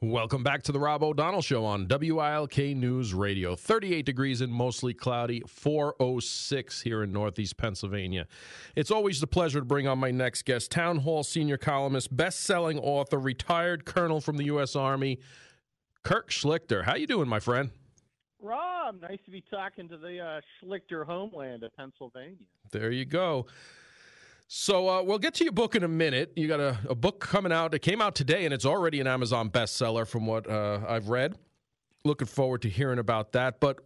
Welcome back to the Rob O'Donnell Show on WILK News Radio. 38 degrees and mostly cloudy, 406 here in Northeast Pennsylvania. It's always the pleasure to bring on my next guest, Town Hall senior columnist, best-selling author, retired colonel from the U.S. Army, Kurt Schlichter. How you doing, my friend? Rob, nice to be talking to the uh, Schlichter homeland of Pennsylvania. There you go. So uh, we'll get to your book in a minute. You got a, a, book coming out. It came out today, and it's already an Amazon bestseller, from what uh, I've read. Looking forward to hearing about that. But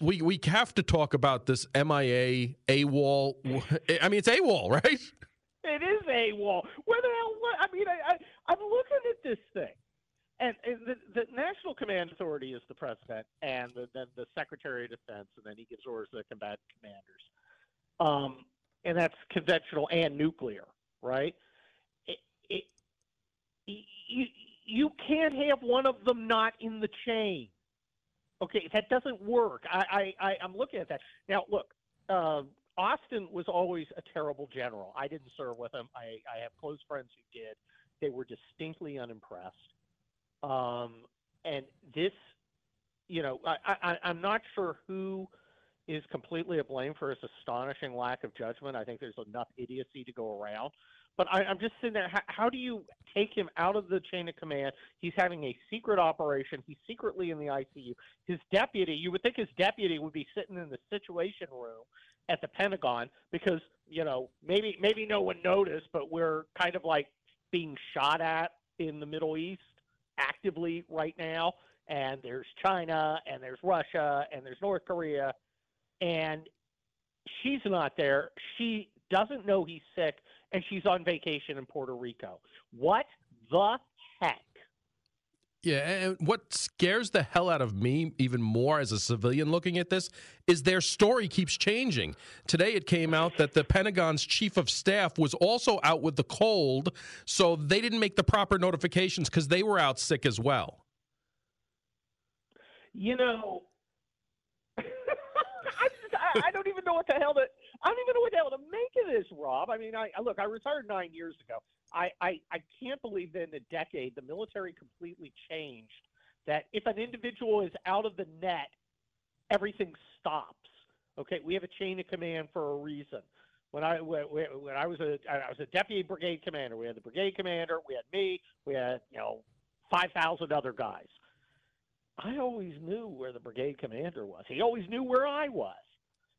we we have to talk about this MIA AWOL. I mean, it's AWOL, right? It is AWOL. Where the hell? I mean, I, I am looking at this thing, and, and the, the National Command Authority is the president, and the, then the Secretary of Defense, and then he gives orders to the combatant commanders. Um, and that's conventional and nuclear, right? It, it, you, you can't have one of them not in the chain. Okay, that doesn't work. I, I, I am looking at that now. Look, uh, Austin was always a terrible general. I didn't serve with him. I, I have close friends who did. They were distinctly unimpressed. Um, and this, you know, I, I, I'm not sure who is completely to blame for his astonishing lack of judgment. I think there's enough idiocy to go around. But I, am just sitting there. How, how, do you take him out of the chain of command? He's having a secret operation. He's secretly in the ICU. His deputy, you would think his deputy would be sitting in the Situation Room at the Pentagon because you know maybe maybe no one noticed, but we're kind of like being shot at in the Middle East actively right now. And there's China, and there's Russia, and there's North Korea, and she's not there. She doesn't know he's sick, and she's on vacation in Puerto Rico. What the heck? Yeah, and what scares the hell out of me even more as a civilian looking at this is their story keeps changing. Today it came out that the Pentagon's chief of staff was also out with the cold, so they didn't make the proper notifications because they were out sick as well. You know, I, don't even know what the hell to. I don't even know what the hell to make of this, Rob. I mean, I look. I retired nine years ago. I, I, I can't believe that in a decade the military completely changed. That if an individual is out of the net, everything stops. Okay, we have a chain of command for a reason. When I when, when I was a I was a deputy brigade commander, we had the brigade commander, we had me, we had you know five thousand other guys. I always knew where the brigade commander was. He always knew where I was.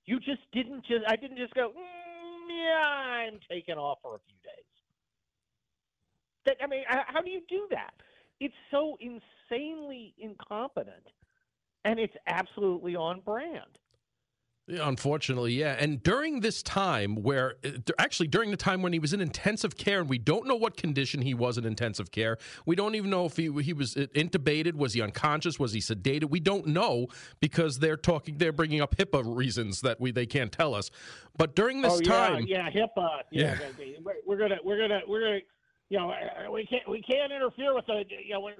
You just didn't just I didn't just go, mm, yeah, I'm taking off for a few days. That I mean, how do you do that? It's so insanely incompetent, and it's absolutely on brand. Unfortunately, yeah. And during this time, where uh, actually during the time when he was in intensive care, and we don't know what condition he was in intensive care. We don't even know if he he was uh, intubated, was he unconscious, was he sedated. We don't know because they're talking, they're bringing up HIPAA reasons that we they can't tell us. But during this oh, yeah, time, yeah, HIPAA, yeah, yeah. We're, gonna we're gonna we're gonna you know uh, we can't we can't interfere with the you know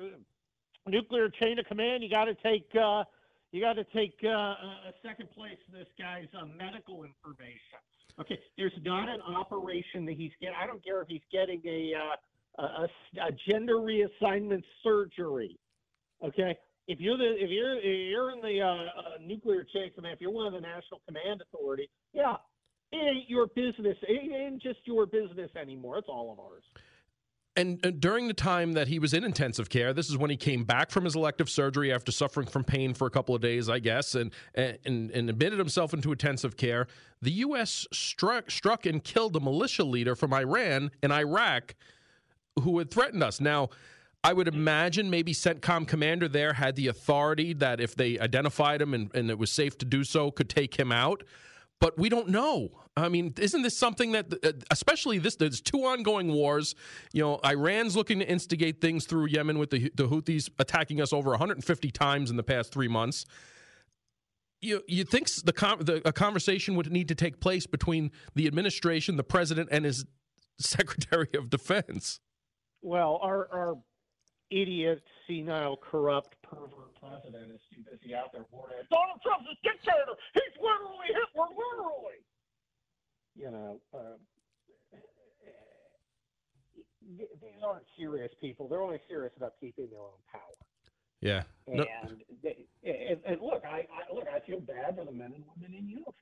nuclear chain of command. You got to take. Uh, you got to take uh, a second place this guy's uh, medical information. Okay, there's not an operation that he's getting. I don't care if he's getting a, uh, a, a gender reassignment surgery. Okay, if you're the if you're if you're in the uh, uh, nuclear chain command, if you're one of the national command authority, yeah, it ain't your business. It ain't just your business anymore. It's all of ours. And, and, during the time that he was in intensive care, this is when he came back from his elective surgery after suffering from pain for a couple of days, I guess, and and, and admitted himself into intensive care. The U.S. struck struck and killed a militia leader from Iran in Iraq who had threatened us. Now. I would imagine maybe CENTCOM commander there had the authority that if they identified him and, and it was safe to do so, could take him out but we don't know. I mean, isn't this something that, uh, especially this, there's two ongoing wars. You know, Iran's looking to instigate things through Yemen with the, the Houthis attacking us over 150 times in the past three months. You you think the, the a conversation would need to take place between the administration, the president, and his Secretary of Defense? Well, our our idiot, senile, corrupt, pervert president is too busy out there bored Donald Trump's a dictator. He's literally Hitler, literally. You know, uh, these aren't serious people. They're only serious about keeping their own power. Yeah. And No- they, and, and look, I, I look, I feel bad for the men and women in uniform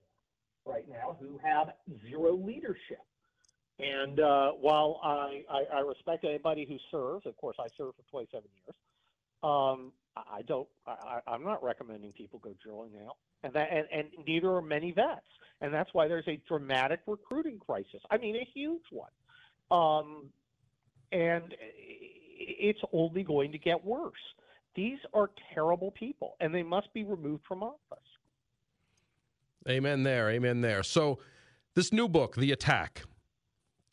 right now who have zero leadership. And uh, while I, I, I respect anybody who serves, of course, I served for 27 years. Um, I don't. I- I'm not recommending people go drilling now, and that, and, and neither are many vets, and that's why there's a dramatic recruiting crisis. I mean, a huge one. Um, and it's only going to get worse. These are terrible people, and they must be removed from office. Amen there. Amen there. So, this new book, The Attack,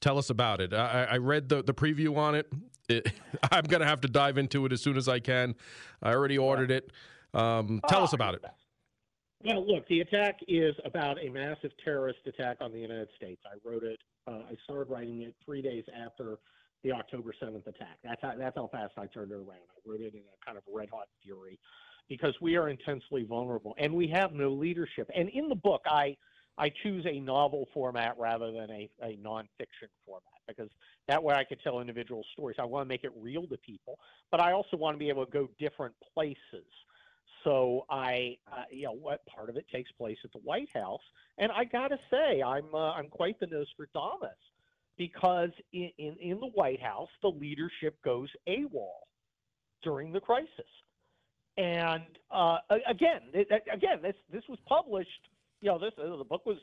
tell us about it. I, I read the, the preview on it. it I'm going to have to dive into it as soon as I can. I already ordered it. Um, tell us about it. Well, look, the attack is about a massive terrorist attack on the United States. I wrote it. Uh, I started writing it three days after the October 7th attack. That's how, that's how fast I turned it around. I wrote it in a kind of red hot fury because we are intensely vulnerable and we have no leadership. And in the book, I I choose a novel format rather than a, a nonfiction format because that way I could tell individual stories. I want to make it real to people, but I also want to be able to go different places. So I, uh, you know, what part of it takes place at the White House, and I got to say, I'm uh, I'm quite the Nostradamus because in, in in the White House, the leadership goes AWOL during the crisis, and uh, again, it, again, this this was published. You know, this uh, the book was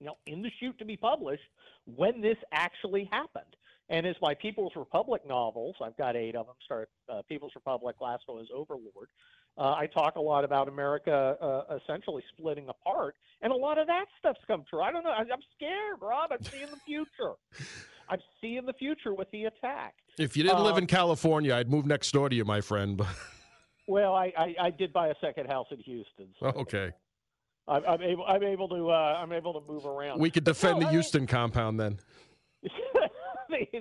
you know in the chute to be published when this actually happened. And as my People's Republic novels, I've got eight of them. Start uh, People's Republic. Last one is Overlord. Uh, I talk a lot about America uh, essentially splitting apart, and a lot of that stuff's come true. I don't know. I, I'm scared, Rob. I'm seeing the future. I'm seeing the future with the attack. If you didn't live Um, in California, I'd move next door to you, my friend. But Well, I, I, I did buy a second house in Houston. So okay, I'm, I'm able. I'm able to. Uh, I'm able to move around. we could defend No, the I- Houston compound then.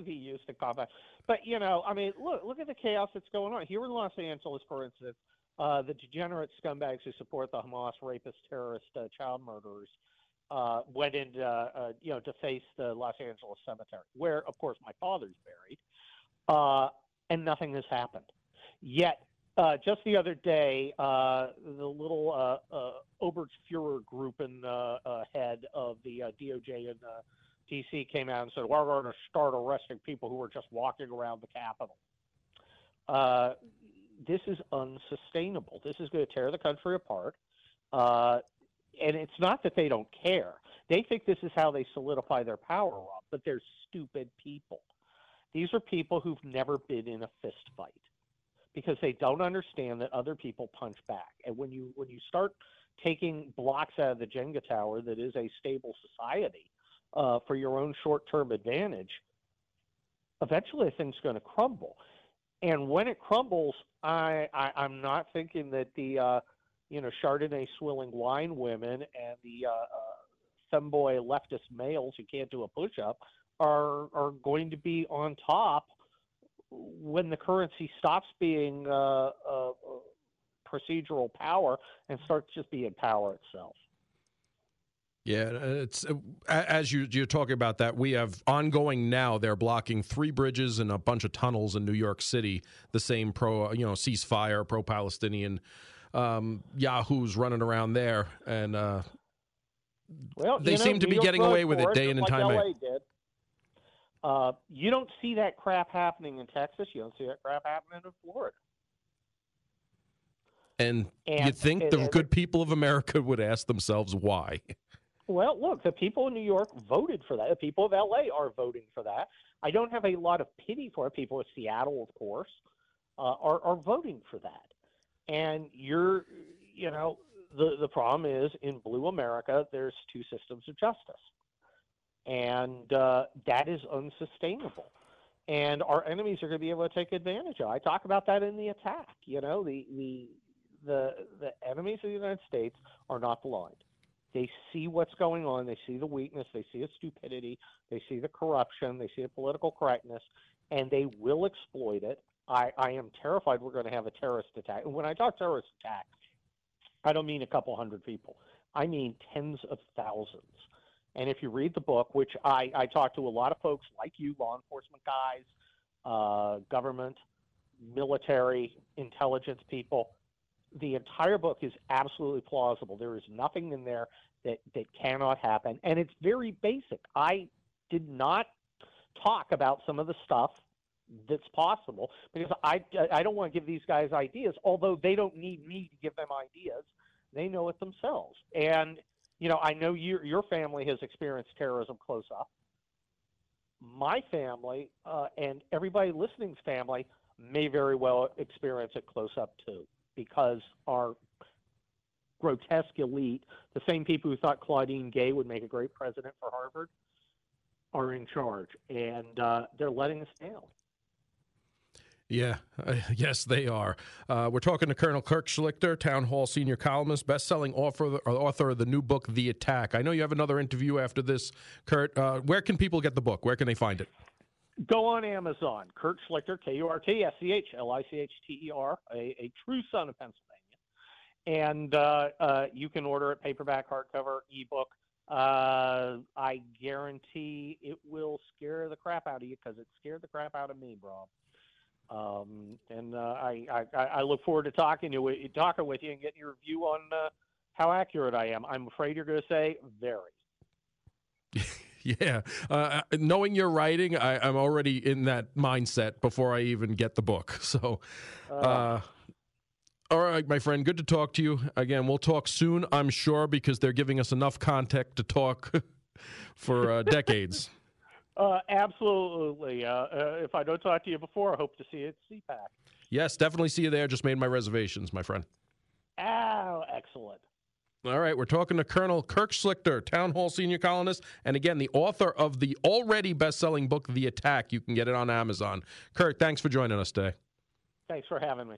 be used to. But you know, I mean, look look at the chaos that's going on here in Los Angeles, for instance. Uh, the degenerate scumbags who support the Hamas rapist, terrorist, uh, child murderers uh, went in, uh, uh, you know, to face the Los Angeles cemetery, where, of course, my father's buried, uh, and nothing has happened. Yet, uh, just the other day, uh, the little uh, uh, group in uh, uh, head of the uh, DOJ in uh, DC came out and said, "We're going to start arresting people who are just walking around the Capitol." Uh, this is unsustainable. This is going to tear the country apart. Uh, and it's not that they don't care; they think this is how they solidify their power up. But they're stupid people. These are people who've never been in a fist fight because they don't understand that other people punch back. And when you when you start taking blocks out of the Jenga tower that is a stable society uh, for your own short-term advantage, eventually the thing's going to crumble. And when it crumbles, I, I I'm not thinking that the uh, you know Chardonnay swilling wine women and the uh, uh, femboy leftist males who can't do a push-up are are going to be on top when the currency stops being uh, uh, procedural power and starts just being power itself. Yeah, it's as you you're talking about that. We have ongoing now. They're blocking three bridges and a bunch of tunnels in New York City. The same pro, you know, ceasefire, pro-Palestinian um, yahoos running around there, and uh, Well, They you know, seem to New be York getting away with for it day in and just time out. Uh, you don't see that crap happening in Texas. You don't see that crap happening in Florida. and, you And- think and- the and- good people of America would ask themselves why? Well, look, the people in New York voted for that. The people of LA are voting for that. I don't have a lot of pity for it. People of Seattle, of course, uh, are are voting for that. And you're, you know, the the problem is in blue America, there's two systems of justice, and uh, that is unsustainable. And our enemies are going to be able to take advantage of. I talk about that in the attack. You know, the the the the enemies of the United States are not blind. They see what's going on. They see the weakness. They see the stupidity. They see the corruption. They see the political correctness, and they will exploit it. I, I am terrified we're going to have a terrorist attack. And when I talk terrorist attack, I don't mean a couple hundred people. I mean tens of thousands. And if you read the book, which I, I talk to a lot of folks like you, law enforcement guys, uh, government, military, intelligence people. The entire book is absolutely plausible. There is nothing in there that, that cannot happen. And it's very basic. I did not talk about some of the stuff that's possible because I, I don't want to give these guys ideas, although they don't need me to give them ideas. They know it themselves. And, you know, I know your, your family has experienced terrorism close up. My family uh, and everybody listening's family may very well experience it close up too because our grotesque elite, the same people who thought Claudine Gay would make a great president for Harvard, are in charge, and uh, they're letting us down. Yeah, uh, yes, they are. Uh, we're talking to Colonel Kurt Schlichter, Town Hall senior columnist, best-selling author, author of the new book, The Attack. I know you have another interview after this, Kurt. Uh, where can people get the book? Where can they find it? Go on Amazon. Kurt Schlichter, K U R T S C H L I C H T E R, a true son of Pennsylvania. And uh, uh, you can order it paperback, hardcover, ebook. Uh, I guarantee it will scare the crap out of you because it scared the crap out of me, bro. Um, and uh, I, I, I look forward to talking to you, talking with you, and getting your view on uh, how accurate I am. I'm afraid you're going to say very. yeah, uh, knowing your writing, I, am already in that mindset before I even get the book. So, uh, uh, all right, my friend, good to talk to you again. We'll talk soon, I'm sure, because they're giving us enough context to talk for uh, decades. Uh, absolutely. Uh, uh, if I don't talk to you before, I hope to see you at CPAC. Yes, definitely see you there. Just made my reservations, my friend. Oh, excellent. All right, we're talking to Colonel Kurt Schlichter, Town Hall senior columnist, and again, the author of the already best selling book, The Attack. You can get it on Amazon. Kurt, thanks for joining us today. Thanks for having me.